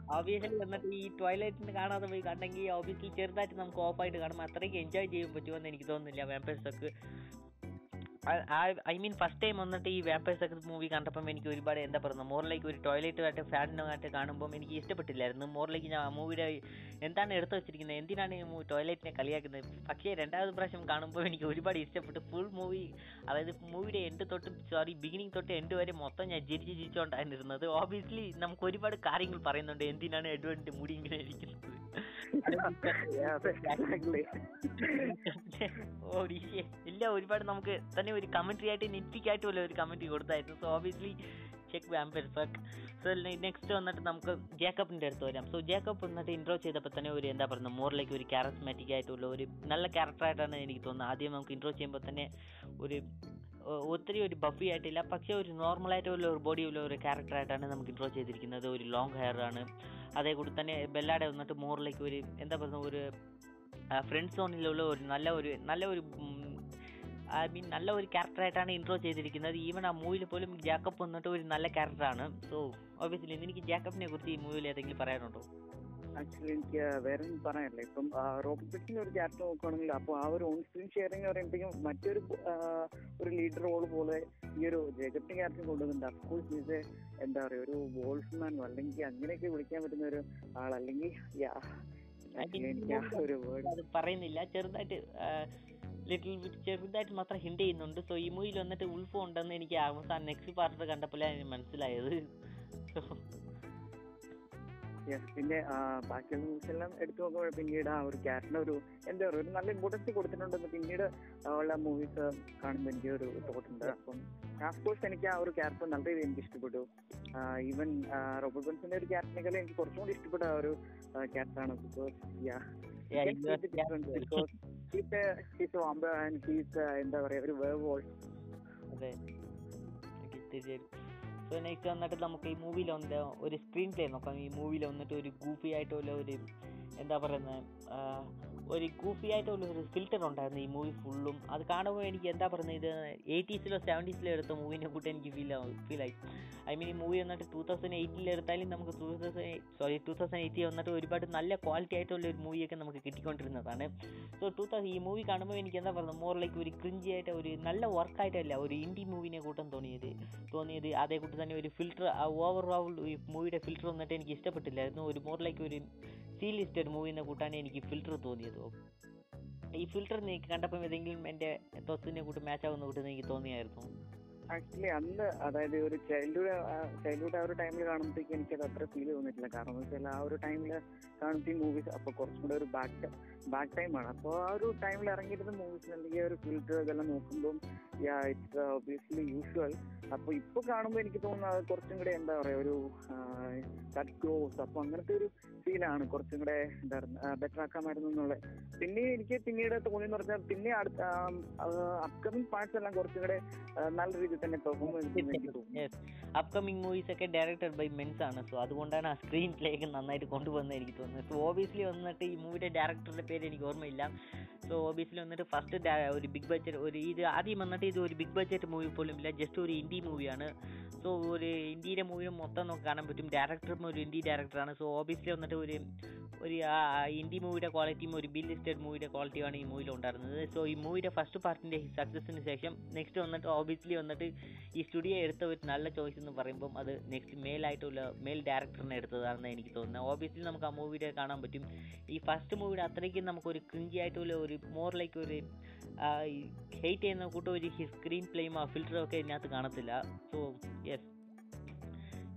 വന്നിട്ട് ഈ ട്വൈലൈറ്റിന് കാണാതെ പോയി കണ്ടെങ്കിൽ ഓബിയസ്ലി ചെറുതായിട്ട് നമുക്ക് ഓഫായിട്ട് കാണുമ്പോൾ അത്രയ്ക്ക് എൻജോയ് ചെയ്യാൻ പറ്റുമെന്ന് എനിക്ക് തോന്നുന്നില്ല. വാമ്പേഴ്സ് ഒക്കെ ഐ മീൻ ഫസ്റ്റ് ടൈം വന്നിട്ട് ഈ വേപ്പേഴ്സ് ഒക്കെ മൂവി കണ്ടപ്പം എനിക്ക് ഒരുപാട് എന്താ പറയുന്നത് മോറിലേക്ക് ഒരു ടോയ്ലറ്റ് ആയിട്ട് ഫാനിനായിട്ട് കാണുമ്പോൾ എനിക്ക് ഇഷ്ടപ്പെട്ടില്ലായിരുന്നു. മോറിലേക്ക് ഞാൻ മൂവിയുടെ എന്താണ് എടുത്തു വെച്ചിരിക്കുന്നത് എന്തിനാണ് ഈ ടോയ്ലറ്റിനെ കളിയാക്കുന്നത്? പക്ഷേ രണ്ടാമത് പ്രാവശ്യം കാണുമ്പോൾ എനിക്ക് ഒരുപാട് ഇഷ്ടപ്പെട്ടു. ഫുൾ മൂവി അതായത് മൂവിയുടെ എൻഡ് തൊട്ട് സോറി ബിഗിനിങ് തൊട്ട് എൻഡ് വരെ മൊത്തം ഞാൻ ചിരിച്ച് ചിരിച്ചുകൊണ്ടാണ് ഇരുന്നത്. ഓബിയസ്ലി നമുക്ക് ഒരുപാട് കാര്യങ്ങൾ പറയുന്നുണ്ട്. എന്തിനാണ് എഡ്വേർഡിന്റെ മുടി ഇങ്ങനെ ഇരിക്കുന്നത്? ഓടിശേ ഇല്ല ഒരുപാട് നമുക്ക് തന്നെ ഒരു കമന്ററി ആയിട്ട് നെറ്റിക് ആയിട്ട് പോലെ ഒരു കമന്ററി കൊടുത്തായിരുന്നു. So obviously check vampire fuck so next വന്നിട്ട് നമുക്ക് ജേക്കബിന്റെ അടുത്ത് വരാം. സോ ജേക്കബ് വന്നിട്ട് ഇൻട്രോ ചെയ്തപ്പോൾ തന്നെ ഒരു എന്താ പറയുക മോറിലേക്ക് ഒരു കാരസ്മാറ്റിക് ആയിട്ടുള്ള ഒരു നല്ല ക്യാരക്ടറായിട്ടാണ് എനിക്ക് തോന്നുന്നത്. ആദ്യം നമുക്ക് ഇൻട്രോ ചെയ്യുമ്പോൾ തന്നെ ഒരു ഒത്തിരി ഒരു ബഫി ആയിട്ടില്ല. പക്ഷേ ഒരു നോർമൽ ആയിട്ടുള്ള ഒരു ബോഡി ഉള്ള ഒരു ക്യാരക്ടറായിട്ടാണ് നമുക്ക് ഇൻട്രോ ചെയ്തിരിക്കുന്നത്. ഒരു ലോങ് ഹെയർ ആണ്. അതേ കൂടി തന്നെ ബെല്ലാടെ വന്നിട്ട് മോറിലേക്ക് ഒരു എന്താ പറയുക ഒരു ഫ്രണ്ട് സോണിലുള്ള ഒരു നല്ല ഒരു നല്ല ഒരു ഐ മീൻ നല്ല ഒരു ക്യാരക്ടറായിട്ടാണ് ഇൻട്രോ ചെയ്തിരിക്കുന്നത്. ഈവൻ ആ മൂവിയിൽ പോലും ജാക്കബ് വന്നിട്ട് ഒരു നല്ല ക്യാരക്ടറാണ് സോ ഓബിയസ്ലി എനിക്ക് ജാക്കബിനെ കുറിച്ച് ഈ മൂവിയിൽ ഏതെങ്കിലും പറയാനുണ്ടോ? ആക്ച്വലി എനിക്ക് വേറെ ഒന്നും പറയാനില്ല. ഇപ്പം റോബർട്ട് പിക്സിന്റെ ഒരു ക്യാരക്ടർ നോക്കുകയാണെങ്കിൽ അപ്പോൾ ആ ഒരു ഓൺ സ്ക്രീൻ ഷെയറിംഗ് പറയുമ്പോഴത്തേക്കും മറ്റൊരു ഒരു ലീഡർ റോൾ പോലെ ഈ ഒരു ജേക്കബിന്റെ ക്യാരക്ടർ കൊണ്ടുവന്നുണ്ട് അഫ്കോഴ്സ് ഇത് എന്താ പറയുക ഒരു വോൾഫ്മാൻ അല്ലെങ്കിൽ അങ്ങനെയൊക്കെ വിളിക്കാൻ പറ്റുന്ന ഒരു ആൾ അല്ലെങ്കിൽ പറയുന്നില്ല. ചെറുതായിട്ട് ലിറ്റിൽ ചെറുതായിട്ട് മാത്രം ഹിന്റ് ചെയ്യുന്നുണ്ട്. സോ ഈ മൂവിയിൽ വന്നിട്ട് ഉൾഫ് ഉണ്ടെന്ന് എനിക്ക് അവസാനം നെക്സ്റ്റ് പാർട്ട് കണ്ടപ്പോഴാണ് മനസ്സിലായത്. പിന്നെ ബാക്കിയുള്ള ന്യൂസ് എല്ലാം എടുത്തു നോക്കുമ്പോൾ പിന്നീട് ആ ഒരു ക്യാരക്ടറിന് ഒരു എന്താ പറയുക ഒരു നല്ല ഇമ്പോർട്ടൻസ് കൊടുത്തിട്ടുണ്ടെന്ന് പിന്നീട് ഉള്ള മൂവീസ് കാണുമ്പോൾ എനിക്ക് ഒരു തോട്ടുണ്ട് അപ്പം കോഴ്സ് എനിക്ക് ആ ഒരു ക്യാരക്ടർ നല്ല രീതിയിൽ എനിക്ക് ഇഷ്ടപ്പെട്ടു. ഈവൻ റോബർട്ട് ബെൻസിന്റെ ഒരു ക്യാരക്ടറിനെ എനിക്ക് കുറച്ചും കൂടി ഇഷ്ടപ്പെട്ട ആ ഒരു ക്യാരക്ടറാണ് എന്താ പറയാ ഒരു വേവ് വോൾ അതെ സോ നെക്സ്റ്റ് വന്നിട്ട് നമുക്ക് ഈ മൂവിയിൽ ഒരു സ്ക്രീൻ പ്ലേ നോക്കാം. ഈ മൂവിയിൽ വന്നിട്ട് ഒരു ഗൂഫി ആയിട്ടുള്ള ഒരു എന്താ പറയുന്നത് ഒരു ഗൂഫി ആയിട്ടുള്ള ഒരു ഫിൽറ്റർ ഉണ്ടായിരുന്നു ഈ മൂവി ഫുള്ളും അത് കാണുമ്പോൾ എനിക്ക് എന്താ പറയുന്നത് ഇത് എയ്റ്റീസിലോ സെവന്റീസിലോ എടുത്ത മൂവിനെ കൂട്ടി എനിക്ക് ഫീൽ ഫീൽ ആയി. ഐ മീൻ ഈ മൂവി വന്നിട്ട് ടൂ തൗസൻഡ് എയ്റ്റിൽ എടുത്താലും നമുക്ക് two thousand sorry two thousand എയ്റ്റിൽ വന്നിട്ട് ഒരുപാട് നല്ല ക്വാളിറ്റി ആയിട്ടുള്ള ഒരു മൂവിയൊക്കെ നമുക്ക് കിട്ടിക്കൊണ്ടിരുന്നതാണ്. സോ ടൂ തൗസൻഡ് ഈ മൂവി കാണുമ്പോൾ എനിക്ക് എന്താ പറയുന്നത് മോർ ലൈക്ക് ഒരു ക്രിഞ്ചി ആയിട്ട് ഒരു നല്ല വർക്കായിട്ടല്ല ഒരു ഇൻഡി മൂവിനെ കൂട്ടം തോന്നിയത് തോന്നിയത്. അതേ കൂട്ടി തന്നെ ഒരു ഫിൽറ്റർ ഓവറോൾ ഈ മൂവിയുടെ ഫിൽറ്റർ വന്നിട്ട് എനിക്ക് ഇഷ്ടപ്പെട്ടില്ലായിരുന്നു. ഒരു മോർ ലൈക്ക് ഒരു സീ ലിസ്റ്റഡ് മൂവിനെ കൂട്ടാണ് എനിക്ക് ഫിൽറ്റർ തോന്നിയത്? ഈ ഫിൽറ്റർ നീ കണ്ടപ്പോൾ ഏതെങ്കിലും എന്റെ തൊസിനെ കൂട്ട് മാച്ച് ആവുന്ന കൂട്ട് എനിക്ക് തോന്നിയായിരുന്നു? ആക്ച്വലി അന്ന് അതായത് ഒരു ചൈൽഡ്ഹുഡ് ചൈൽഡ്ഹുഡ് ആ ഒരു ടൈമിൽ കാണുമ്പോഴത്തേക്ക് എനിക്കത് അത്ര ഫീൽ തോന്നിയിട്ടില്ല. കാരണം എന്ന് വെച്ചാൽ ആ ഒരു ടൈമിൽ കാണുമ്പോൾ ഈ മൂവീസ് അപ്പോൾ കുറച്ചും കൂടെ ഒരു ബാക്ക് ബാക്ക് ടൈമാണ് അപ്പോൾ ആ ഒരു ടൈമിൽ ഇറങ്ങിയിരുന്ന മൂവീസ് അല്ലെങ്കിൽ ഒരു ഫിൽറ്റർ ഇതെല്ലാം നോക്കുമ്പോൾ യാ ഇറ്റ്സ് ഒബിയസ്ലി യൂഷ്വൽ അപ്പോൾ ഇപ്പോൾ കാണുമ്പോൾ എനിക്ക് തോന്നുന്നത് കുറച്ചും കൂടെ എന്താ പറയുക ഒരു കട്ട് ക്ലോസ് അപ്പോൾ അങ്ങനത്തെ ഒരു ഫീലാണ് കുറച്ചും കൂടെ ബെറ്റർ ആക്കാമായിരുന്നു എന്നുള്ളത് പിന്നെ എനിക്ക് പിന്നീട് തോന്നിയെന്ന് പറഞ്ഞാൽ പിന്നെ അടുത്ത അപ്കമിങ് പാർട്സ് എല്ലാം കുറച്ചും കൂടെ നല്ല രീതിയിൽ തന്നെ പെർഫോം എനിക്ക് യെസ് അപ്കമിങ് മൂവീസ് ഒക്കെ ഡയറക്ടർ ബൈ മെൻസ് ആണ്. സോ അതുകൊണ്ടാണ് ആ സ്ക്രീൻ പ്ലേക്ക് നന്നായിട്ട് കൊണ്ടുവന്നത് എനിക്ക് തോന്നുന്നത്. സോ ഓബിയസ്ലി വന്നിട്ട് ഈ മൂവിയുടെ ഡയറക്ടറുടെ പേര് എനിക്ക് ഓർമ്മയില്ല. സോ ഓബിയസ്ലി വന്നിട്ട് ഫസ്റ്റ് ഒരു ബിഗ് ബഡ്ജറ്റ് ഒരു ഇത് ആദ്യം വന്നിട്ട് ഇത് ഒരു ബിഗ് ബഡ്ജറ്റ് മൂവി പോലും ഇല്ല. ജസ്റ്റ് ഒരു ഇൻഡി മൂവിയാണ് സോ ഒരു ഇന്ത്യയിലെ മൂവിയും മൊത്തം നമുക്ക് കാണാൻ പറ്റും. ഡയറക്ടറും ഒരു ഇന്ത്യ ഡയറക്ടറാണ് സോ ഓബിയസ്ലി വന്നിട്ട് ഒരു ഒരു ഇന്ത്യ മൂവിയുടെ ക്വാളിറ്റിയും ഒരു ബിൽ ലിസ്റ്റഡ് മൂവിയുടെ ക്വാളിറ്റിയുമാണ് ഈ മൂവിയിൽ ഉണ്ടായിരുന്നത്. സോ ഈ മൂവിയുടെ ഫസ്റ്റ് പാർട്ടിന്റെ സക്സസിന് ശേഷം നെക്സ്റ്റ് വന്നിട്ട് ഓബിയസ്ലി വന്നിട്ട് ഈ സ്റ്റുഡിയോ എടുത്ത ഒരു നല്ല ചോയ്സ് എന്ന് പറയുമ്പം അത് നെക്സ്റ്റ് മെയിൽ ആയിട്ടുള്ള മെയിൽ ഡയറക്ടറിനെ എടുത്തതാണെന്ന് എനിക്ക് തോന്നുന്നത് ഓബിയസ്ലി നമുക്ക് ആ മൂവിയുടെ കാണാൻ പറ്റും. ഈ ഫസ്റ്റ് മൂവിയുടെ അത്രയ്ക്കും നമുക്കൊരു ക്രിഞ്ചി ആയിട്ടുള്ള ഒരു മോർ ലൈക്ക് ഒരു ഹെയ്റ്റ് ചെയ്യുന്ന കൂട്ടം ഒരു സ്ക്രീൻ പ്ലേയും ആ ഫിൽറ്ററും ഒക്കെ ഇതിനകത്ത് കാണത്തില്ല. സോ യെസ്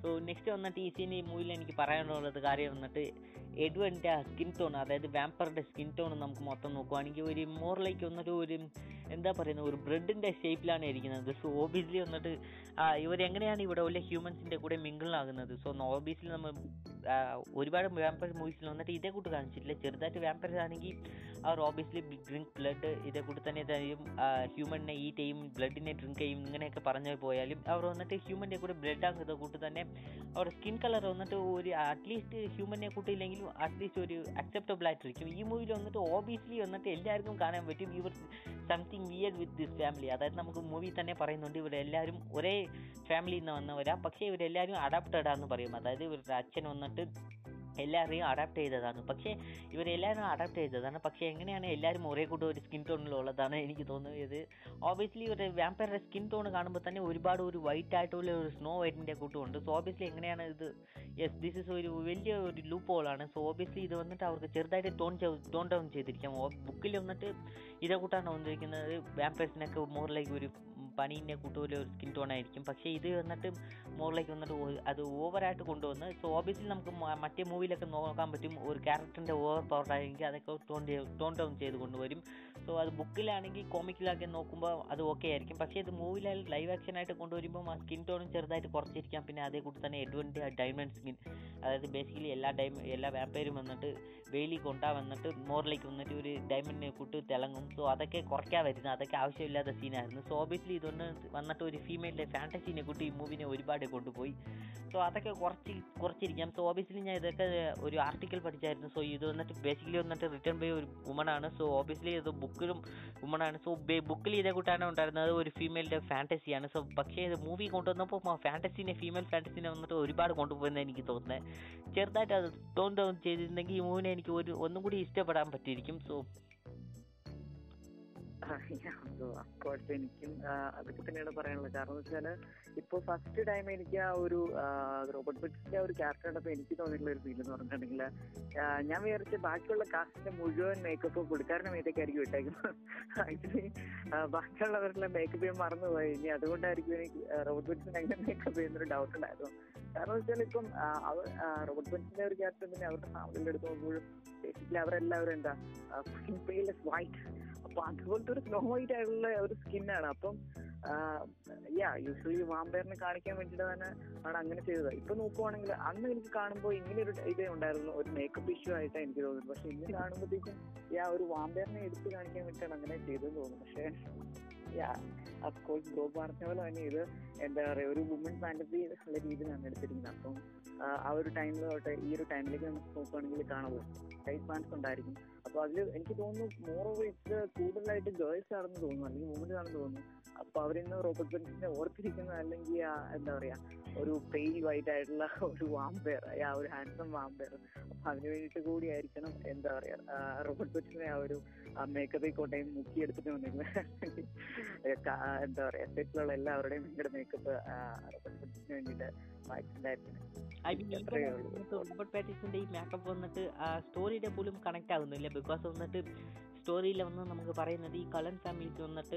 സോ നെക്സ്റ്റ് വന്നിട്ട് ഈ സീനി മൂവിയിൽ എനിക്ക് പറയാനുള്ളത് കാര്യം വന്നിട്ട് എഡ്വേഡിന്റെ സ്കിൻ ടോൺ അതായത് വാമ്പറിന്റെ സ്കിൻ ടോൺ നമുക്ക് മൊത്തം നോക്കുവാണെങ്കിൽ ഒരു മോർ ലൈക്ക് വന്നിട്ട് ഒരു എന്താ പറയുന്നത്? ഒരു ബ്രെഡിന്റെ ഷേപ്പിലാണ് ഇരിക്കുന്നത്. സോ ഓബിയസ്ലി വന്നിട്ട് ഇവരെങ്ങനെയാണ് ഇവിടെ ഉള്ള ഹ്യൂമൻസിന്റെ കൂടെ മിങ്കിളാകുന്നത് സോ ഓബിയസ്ലി നമ്മൾ ഒരുപാട് വാമ്പർ മൂവീസിൽ വന്നിട്ട് ഇതേ കൂട്ട് കാണിച്ചിട്ടില്ല. ചെറുതായിട്ട് വാമ്പേഴ്സ് ആണെങ്കിൽ അവർ ഓബിയസ്ലി ഡ്രിങ്ക് ബ്ലഡ് ഇതേ കൂട്ട് തന്നെ ചെയ്യും ഹ്യൂമനെ ഈറ്റ് ചെയ്യും ബ്ലഡിനെ ഡ്രിങ്ക് ചെയ്യും ഇങ്ങനെയൊക്കെ പറഞ്ഞു പോയാലും അവർ വന്നിട്ട് ഹ്യൂമന്റെ കൂടെ ബ്ലഡ് ആകുന്നത് കൂട്ട് തന്നെ. അവരുടെ സ്കിൻ കളർ വന്നിട്ട് ഒരു അറ്റ്ലീസ്റ്റ് ഹ്യൂമനെ കൂട്ടിയില്ലെങ്കിലും അറ്റ്ലീസ്റ്റ് ഒരു അക്സെപ്റ്റബിൾ ആയിട്ടിരിക്കും. ഈ മൂവിയിൽ വന്നിട്ട് ഓബിയസ്ലി വന്നിട്ട് എല്ലാവർക്കും കാണാൻ പറ്റും. ഇവർ something weird with this family അതായത് നമുക്ക് മൂവി തന്നെ പറയുന്നുണ്ട് ഇവരെല്ലാവരും ഒരേ ഫാമിലിയിൽ നിന്ന് വന്നവരാ. പക്ഷേ ഇവരെല്ലാവരും അഡാപ്റ്റഡ് പറയും. അതായത് ഇവരുടെ അച്ഛൻ വന്നിട്ട് എല്ലാവരെയും അഡാപ്റ്റ് ചെയ്തതാണ്. പക്ഷേ ഇവരെല്ലാവരും അഡാപ്റ്റ് ചെയ്തതാണ്. പക്ഷേ എങ്ങനെയാണ് എല്ലാവരും ഒരേ കൂടെ ഒരു സ്കിൻ ടോണിലുള്ളതാണ് എനിക്ക് തോന്നിയത് ഓബിയസ്ലി ഒരു വാമ്പയറുടെ സ്കിൻ ടോൺ കാണുമ്പോൾ തന്നെ ഒരുപാട് ഒരു വൈറ്റ് ആയിട്ടുള്ള ഒരു സ്നോ വൈറ്റിന്റെ കൂട്ടമുണ്ട്. സോ ഓബിയസ്ലി എങ്ങനെയാണ് ഇത്? യെസ് ദിസ് ഇസ് ഒരു വലിയ ഒരു ലൂപ്പ് ഹോളാണ് സോ ഓബിയസ്ലി ഇത് വന്നിട്ട് അവർക്ക് ചെറുതായിട്ട് ടോൺ ടോൺ ഡൗൺ ചെയ്തിരിക്കാം. ബുക്കിൽ വന്നിട്ട് ഇതേ കൂട്ടാണ് വന്നിരിക്കുന്നത് മോർ മോറിലേക്ക് ഒരു പനീന്റെ കൂട്ടുപോലെ ഒരു സ്കിൻ ടോൺ ആയിരിക്കും. പക്ഷേ ഇത് വന്നിട്ട് മോറിലേക്ക് വന്നിട്ട് അത് ഓവറായിട്ട് കൊണ്ടുവന്ന് സോ ഓബിയസ്ലി നമുക്ക് മറ്റേ മൂവിയിലൊക്കെ നോക്കാൻ പറ്റും. ഒരു ക്യാരക്ടറിന്റെ ഓവർ പവർ ആയിരിക്കും. അതൊക്കെ ടോൺ ടോൺ ഡൗൺ ചെയ്ത് കൊണ്ടുവരും. സോ അത് ബുക്കിലാണെങ്കിൽ കോമിക്കിലൊക്കെ നോക്കുമ്പോൾ അത് ഓക്കെ ആയിരിക്കും. പക്ഷേ ഇത് മൂവിയിലായാലും ലൈവ് ആക്ഷൻ ആയിട്ട് കൊണ്ടുവരുമ്പോൾ ആ സ്കിൻ ടോണും ചെറുതായിട്ട് കുറച്ചിരിക്കാം. പിന്നെ അതേ കൂടി തന്നെ എഡ്വന്റെ ഡയമണ്ട് സ്കിൻ അതായത് ബേസിക്കലി എല്ലാ ഡൈമ എല്ലാ വ്യാപാരും വന്നിട്ട് വെയിലി കൊണ്ടാ വന്നിട്ട് മോറിലേക്ക് വന്നിട്ട് ഒരു ഡയമണ്ടിനെ കൂട്ട് തിളങ്ങും. സോ അതൊക്കെ കുറയ്ക്കാൻ വരുന്നത് അതൊക്കെ ആവശ്യമില്ലാത്ത സീനായിരുന്നു സോ ഓബിയസ്ലി ഇതൊന്ന് വന്നിട്ട് ഒരു ഫീമെയിലിന്റെ ഫാന്റസീനെ കൂട്ടി ഈ മൂവിനെ ഒരുപാട് കൊണ്ടുപോയി. സോ അതൊക്കെ കുറച്ച് കുറച്ചിരിക്കാം. സോ ഓബിയസ്ലി ഞാൻ ഇതൊക്കെ ഒരു ആർട്ടിക്കൽ പഠിച്ചായിരുന്നു. സോ ഇത് വന്നിട്ട് ബേസിക്കലി വന്നിട്ട് റിട്ടേൺ ബൈ ഒരു വുമണാണ് സോ ഓബിയസ്ലി ഇത് ബുക്കിലും വുമണാണ് സോ ബുക്കിൽ ഇതേ കൂട്ടാണ് ഉണ്ടായിരുന്നത്. ഒരു ഫീമെയിലിന്റെ ഫാന്റസിയാണ് സോ പക്ഷേ ഇത് മൂവി കൊണ്ടുവന്നപ്പോൾ ഫാന്റസീനെ ഫീമെയിൽ ഫാന്റസീനെ വന്നിട്ട് ഒരുപാട് കൊണ്ടുപോയെന്ന് എനിക്ക് തോന്നുന്നത്. ചെറുതായിട്ട് അത് ടോൺ ഡൗൺ ചെയ്തിരുന്നെങ്കിൽ ഈ മൂവിനെ എനിക്ക് ഒരു ഒന്നും കൂടി ഇഷ്ടപ്പെടാൻ പറ്റിയിരിക്കും. സോ അഫ്കോഴ്സ് എനിക്കും അതൊക്കെ തന്നെയാണ് പറയാനുള്ളത്. കാരണം എന്ന് വെച്ചാൽ ഇപ്പൊ ഫസ്റ്റ് ടൈം എനിക്ക് ആ ഒരു റോബർട്ട് ബിറ്റ്സിന്റെ ആ ഒരു ക്യാരക്ടർ കണ്ടപ്പോൾ എനിക്ക് തോന്നിയിട്ടുള്ള ഒരു ഫീൽ എന്ന് പറഞ്ഞിട്ടുണ്ടെങ്കിൽ ഞാൻ വിചാരിച്ച ബാക്കിയുള്ള കാസ്റ്റിന്റെ മുഴുവൻ മേക്കപ്പ് പുള്ളിക്കാരന്റെ മേത്തേക്കായിരിക്കും ഇട്ടേക്കുന്നത്. ആക്ച്വലി ബാക്കിയുള്ളവരുടെ മേക്കപ്പ് ഞാൻ മറന്നുപോയി. ഇനി അതുകൊണ്ടായിരിക്കും എനിക്ക് റോബർട്ട് ബിറ്റ്സിന് അങ്ങനെ മേക്കപ്പ് ചെയ്യുന്നൊരു ഡൗട്ട് ഉണ്ടായിരുന്നു കാരണം എന്ന് വെച്ചാൽ ഇപ്പം അവർ റോബർട്ട് ബിറ്റ്സിന്റെ ഒരു ക്യാരക്ടർ പിന്നെ അവരുടെ ഫാമിലിയുടെ അടുത്ത് നോക്കുമ്പോഴും ബേസിക്കലി അവരെല്ലാവരും എന്താ വൈറ്റ് അപ്പൊ അതുപോലത്തെ ഒരു സ്നോ വൈറ്റ് ആയിട്ടുള്ള ഒരു സ്കിന്നാണ് അപ്പം യാ യൂഷ്വലി വാമ്പയറിനെ കാണിക്കാൻ വേണ്ടിയിട്ട് തന്നെ ആണ് അങ്ങനെ ചെയ്തത്. ഇപ്പൊ നോക്കുവാണെങ്കിൽ അന്ന് എനിക്ക് കാണുമ്പോൾ ഇങ്ങനെ ഒരു ഇതേ ഉണ്ടായിരുന്നു. ഒരു മേക്കപ്പ് ഇഷ്യൂ ആയിട്ടാണ് എനിക്ക് തോന്നുന്നത്. പക്ഷെ ഇന്ന് കാണുമ്പോഴത്തേക്കും യാ ഒരു വാമ്പയറിനെ എടുത്ത് കാണിക്കാൻ വേണ്ടിയിട്ടാണ് അങ്ങനെ ചെയ്തതെന്ന് തോന്നുന്നു. പക്ഷെ യാ അഫ്കോഴ്സ് ബ്രോ പറഞ്ഞ പോലെ തന്നെ ഇത് എന്താ പറയുക ഒരു വുമൺ ഫാന്റസി ഉള്ള രീതിയിലാണ് എടുത്തിരിക്കുന്നത്. അപ്പം ആ, ഒരു ടൈമിൽ തൊട്ട് ഈ ഒരു ടൈമിലേക്ക് നമുക്ക് നോക്കുകയാണെങ്കിൽ കാണുമോ ടൈപ്പ് ഫാൻസ് ഉണ്ടായിരിക്കും. അപ്പൊ അതിൽ എനിക്ക് തോന്നുന്നു മോർ ഓവർ ഇറ്റ്സ് കൂടുതലായിട്ട് ഗേൾസ് ആണെന്ന് തോന്നുന്നു അല്ലെങ്കിൽ വുമൻസ് ആണെന്ന് തോന്നുന്നു. അപ്പൊ അവരിന്ന് റോബർട്ട് ബെൻസിനെ ഓർത്തിരിക്കുന്ന അല്ലെങ്കിൽ ആ എന്താ പറയാ ഒരു പെയിൽ വൈറ്റ് ആയിട്ടുള്ള ഒരു വാമ്പയർ ആ ഒരു ഹാൻസം വാമ്പയർ അപ്പൊ അതിന് വേണ്ടിയിട്ട് കൂടി ആയിരിക്കണം എന്താ പറയാ റോബർട്ട് ബെൻസിനെ ആ ഒരു മേക്കപ്പിൽ കോട്ടയും മുക്കിയെടുത്തിട്ട് വന്നിരുന്നത് എന്താ പറയാ സെറ്റിലുള്ള എല്ലാവരുടെയും ഭയങ്കര മേക്കപ്പ് റോബർട്ട് ബെൻസിന് വേണ്ടിയിട്ട് വായിച്ചിട്ടുണ്ടായിരുന്നു. റോബർട്ട് പാറ്റിസിന്റെ ഈ മേക്കപ്പ് വന്നിട്ട് സ്റ്റോറിയുടെ പോലും കണക്ട് ആകുന്നില്ല ബിക്കോസ് വന്നിട്ട് സ്റ്റോറിയിൽ വന്ന് നമുക്ക് പറയുന്നത് ഈ കളൻ ഫാമിലിക്ക് വന്നിട്ട്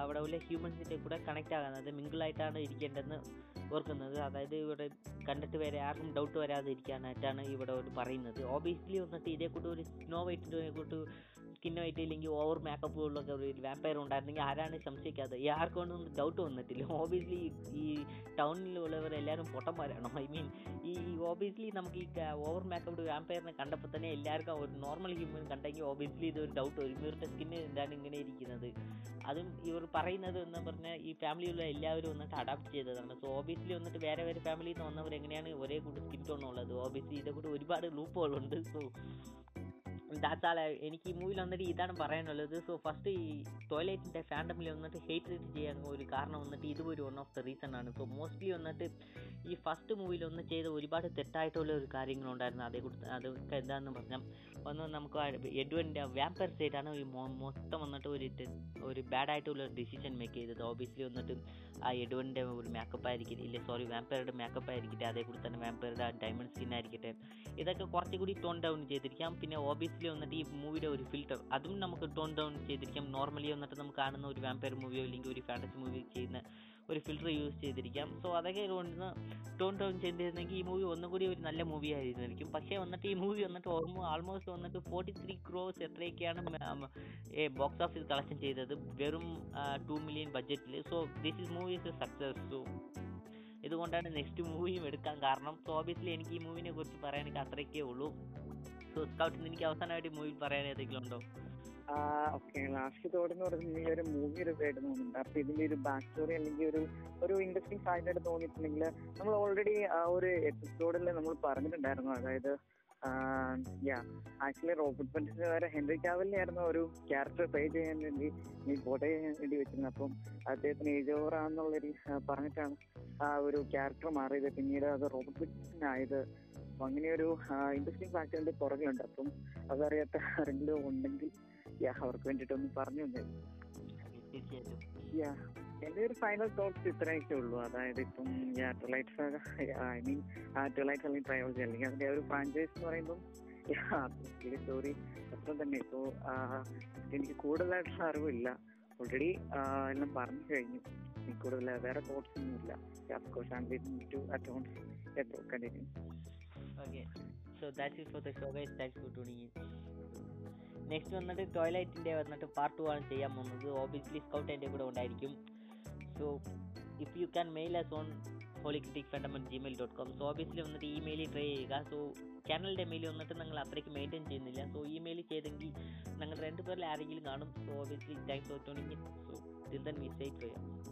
അവിടെ ഉള്ള ഹ്യൂമൻസിന്റെ കൂടെ കണക്ട് ആകുന്നത് മിങ്കിളായിട്ടാണ് ഇരിക്കേണ്ടതെന്ന് ഓർക്കുന്നത്. അതായത് ഇവിടെ കണ്ടിട്ട് വരെ ആർക്കും ഡൗട്ട് വരാതിരിക്കാനായിട്ടാണ് ഇവിടെ ഒരു പറയുന്നത്. ഓബിയസ്ലി വന്നിട്ട് ഇതേ കൂട്ട് ഒരു സ്നോ വൈറ്റിന്റെ കൂട്ട് വൈറ്റ് ഇല്ലെങ്കിൽ ഓവർ മേക്കപ്പ് ഉള്ളൊക്കെ ഒരു വാമ്പയർ ഉണ്ടായിരുന്നെങ്കിൽ ആരാണ് സംശയിക്കാതെ ആർക്കൊന്നും ഡൗട്ട് വന്നിട്ടില്ല. ഓബിയസ്ലി ഈ ടൗണിലുള്ളവർ എല്ലാവരും പൊട്ടന്മാരാണോ. ഐ മീൻ ഈ ഓബിയസ്ലി നമുക്ക് ഈ ഓവർ മേക്കപ്പ് വാമ്പയറിനെ കണ്ടപ്പോൾ തന്നെ എല്ലാവർക്കും ഒരു നോർമൽ ഹ്യൂമൻ കണ്ടെങ്കിൽ ഓബിയസ്ലി ഇതൊരു ഡൗട്ട് വരും. ഇവരുടെ സ്കിന്ന് എന്താണ് ഇങ്ങനെ ഇരിക്കുന്നത്? അതും ഇവർ പറയുന്നത് എന്ന് പറഞ്ഞാൽ ഈ ഫാമിലിയിലുള്ള എല്ലാവരും വന്നിട്ട് അഡാപ്റ്റ് ചെയ്തതാണ്. സോ ഓബിയസ്ലി വന്നിട്ട് വേറെ വേറെ ഫാമിലിയിൽ നിന്ന് വന്നവർ എങ്ങനെയാണ് ഒരേ കൂട്ട് സ്കിൻ ടോൺ ഉള്ളത്? ഓബിയസ്ലി ഇതേ കൂടി ഒരുപാട് ലൂപ്പുകളുണ്ട് സോ ദാറ്റ്സ് ആൾ എനിക്ക് ഈ മൂവിൽ വന്നിട്ട് ഇതാണ് പറയാനുള്ളത്. സോ ഫസ്റ്റ് ഈ ടോയ്ലറ്റിന്റെ ഫാൻഡമിൽ വന്നിട്ട് ഹേറ്റ് ചെയ്യാൻ ഒരു കാരണം വന്നിട്ട് ഇത് ഒരു വൺ ഓഫ് ദ റീസൺ ആണ്. സോ മോസ്റ്റ്ലി വന്നിട്ട് ഈ ഫസ്റ്റ് മൂവിയിൽ ഒന്ന് ചെയ്ത ഒരുപാട് തെറ്റായിട്ടുള്ള ഒരു കാര്യങ്ങളുണ്ടായിരുന്നു. അതേ കൂടി അതൊക്കെ എന്താണെന്ന് പറഞ്ഞാൽ ഒന്ന് നമുക്ക് എഡ്വന്റെ വാമ്പർ സൈഡാണ് ഈ മൊത്തം വന്നിട്ട് ഒരു ഒരു ബാഡ് ആയിട്ടുള്ള ഡിസിഷൻ മേക്ക് ചെയ്തത്. ഓബിയസ്ലി വന്നിട്ട് ആ എഡ്വന്റെ ഒരു മേക്കപ്പ് ആയിരിക്കട്ടെ ഇല്ല സോറി വാമ്പയറുടെ മേക്കപ്പ് ആയിരിക്കട്ടെ അതേ കൂടി തന്നെ വാമ്പയറുടെ ഡയമണ്ട് സ്കിൻ ആയിരിക്കട്ടെ. ഇതൊക്കെ കുറച്ചുകൂടി ടോൺ ഡൗൺ ചെയ്തിരിക്കാം. പിന്നെ ഓബിയസ്ലി വന്നിട്ട് ഈ മൂവിയുടെ ഒരു ഫിൽറ്റർ അതും നമുക്ക് ടോൺ ഡൗൺ ചെയ്തിരിക്കാം. നോർമലി വന്നിട്ട് നമുക്ക് കാണുന്ന ഒരു വാമ്പയർ മൂവിയോ അല്ലെങ്കിൽ ഒരു ഫാന്റസി മൂവിയോ ചെയ്യുന്ന ഒരു ഫിൽറ്റർ യൂസ് ചെയ്തിരിക്കാം. സോ അതൊക്കെ കൊണ്ട് ടോൺ ഡൗൺ ചെയ്തിരുന്നെങ്കിൽ ഈ മൂവി ഒന്നും കൂടി ഒരു നല്ല മൂവി ആയിരുന്നിരിക്കും. പക്ഷേ വന്നിട്ട് ഈ മൂവി വന്നിട്ട് ഓൾമോ ആൾമോസ്റ്റ് വന്നിട്ട് ഫോർട്ടി ത്രീ ക്രോസ് എത്രയൊക്കെയാണ് ബോക്സ് ഓഫീസ് കളക്ഷൻ ചെയ്തത്? വെറും ടു മില്യൺ ബഡ്ജറ്റിൽ so this is movie is a success so ഇതുകൊണ്ടാണ് നെക്സ്റ്റ് മൂവിയും എടുക്കാൻ കാരണം. സോ ഓബിയസ്ലി എനിക്ക് ഈ മൂവിനെ കുറിച്ച് പറയാനൊക്കെ അത്രയൊക്കെ ഉള്ളൂ. സ്കൗട്ടിന് എനിക്ക് അവസാനമായിട്ട് മൂവി പറയാൻ ഏതെങ്കിലും ഉണ്ടോ? ഓക്കെ. ലാസ്റ്റ് തോടെന്ന് പറയുന്നത് ഈ ഒരു മൂവി സൈഡ് തോന്നുന്നുണ്ട്. അപ്പൊ ഇതിന്റെ ഒരു ബാക്ക് സ്റ്റോറി അല്ലെങ്കിൽ ഒരു ഒരു ഇൻട്രസ്റ്റിംഗ് ആയിട്ട് തോന്നിയിട്ടുണ്ടെങ്കിൽ നമ്മൾ ഓൾറെഡി ആ ഒരു എപ്പിസോഡിൽ നമ്മൾ പറഞ്ഞിട്ടുണ്ടായിരുന്നു. അതായത് യാ ആക്ച്വലി റോബർട്ട് പെൻസിന് വരെ ഹെൻറി കാവലിനെ ആയിരുന്നു ഒരു ക്യാരക്ടർ പ്ലേ ചെയ്യാൻ വേണ്ടി ഈ ഫോട്ടോ ചെയ്യാൻ വേണ്ടി വെച്ചിരുന്നത്. അപ്പം അദ്ദേഹത്തിന് ഏജ് ഓവർ ആണെന്നുള്ളൊരു പറഞ്ഞിട്ടാണ് ആ ഒരു ക്യാരക്ടർ മാറിയത്. പിന്നീട് അത് റോബർട്ട് പെൻസിനായത് അപ്പൊ അങ്ങനെ ഒരു ഇൻട്രസ്റ്റിംഗ് ഫാക്ടറിന്റെ പുറകിലുണ്ട് അപ്പം അതറിയാത്ത ആരെങ്കിലും ഉണ്ടെങ്കിൽ യാ അവർക്ക് വേണ്ടിയിട്ടൊന്ന് പറഞ്ഞു യാ എന്റെ ഒരു ഫൈനൽ തോട്ട്സ് ഇത്രയൊക്കെ ഉള്ളൂ. അതായത് ഇപ്പം yeah Twilight I mean Twilight അല്ലെങ്കിൽ ട്രയോളജി അല്ലെങ്കിൽ അതിന്റെ ഒരു ഫ്രാഞ്ചൈസ് എന്ന് പറയുമ്പം സ്റ്റോറി അത്ര തന്നെ. ഇപ്പോ എനിക്ക് കൂടുതലായിട്ടുള്ള അറിവില്ല. ഓൾറെഡി എല്ലാം പറഞ്ഞു കഴിഞ്ഞു. കൂടുതൽ വേറെ തോട്ട്സ് ഒന്നുമില്ല. And to atones continue okay so that's it for the show guys thanks for tuning next വന്നിട്ട് ടോയ്ലറ്റിന്റെ വന്നിട്ട് പാർട്ട് ടു ആണ് ചെയ്യാൻ പോകുന്നത്. ഓബിയസ്ലി സ്കൗട്ട് എന്റെ കൂടെ ഉണ്ടായിരിക്കും. So if you can mail us on holy critic fundament Gmail dot com so obviously വന്നിട്ട് ഇമെയിൽ ട്രൈ ചെയ്യുക. സോ ചാനലിന്റെ മെയിൽ വന്നിട്ട് നിങ്ങൾ അത്രയ്ക്ക് മെയിന്റെയിൻ ചെയ്യുന്നില്ല. സോ ഇമെയിൽ ചെയ്തെങ്കിൽ നിങ്ങൾ രണ്ട് പേരിൽ ആരെങ്കിലും കാണും. So obviously thanks for tuning so till then we say ചെയ്യാം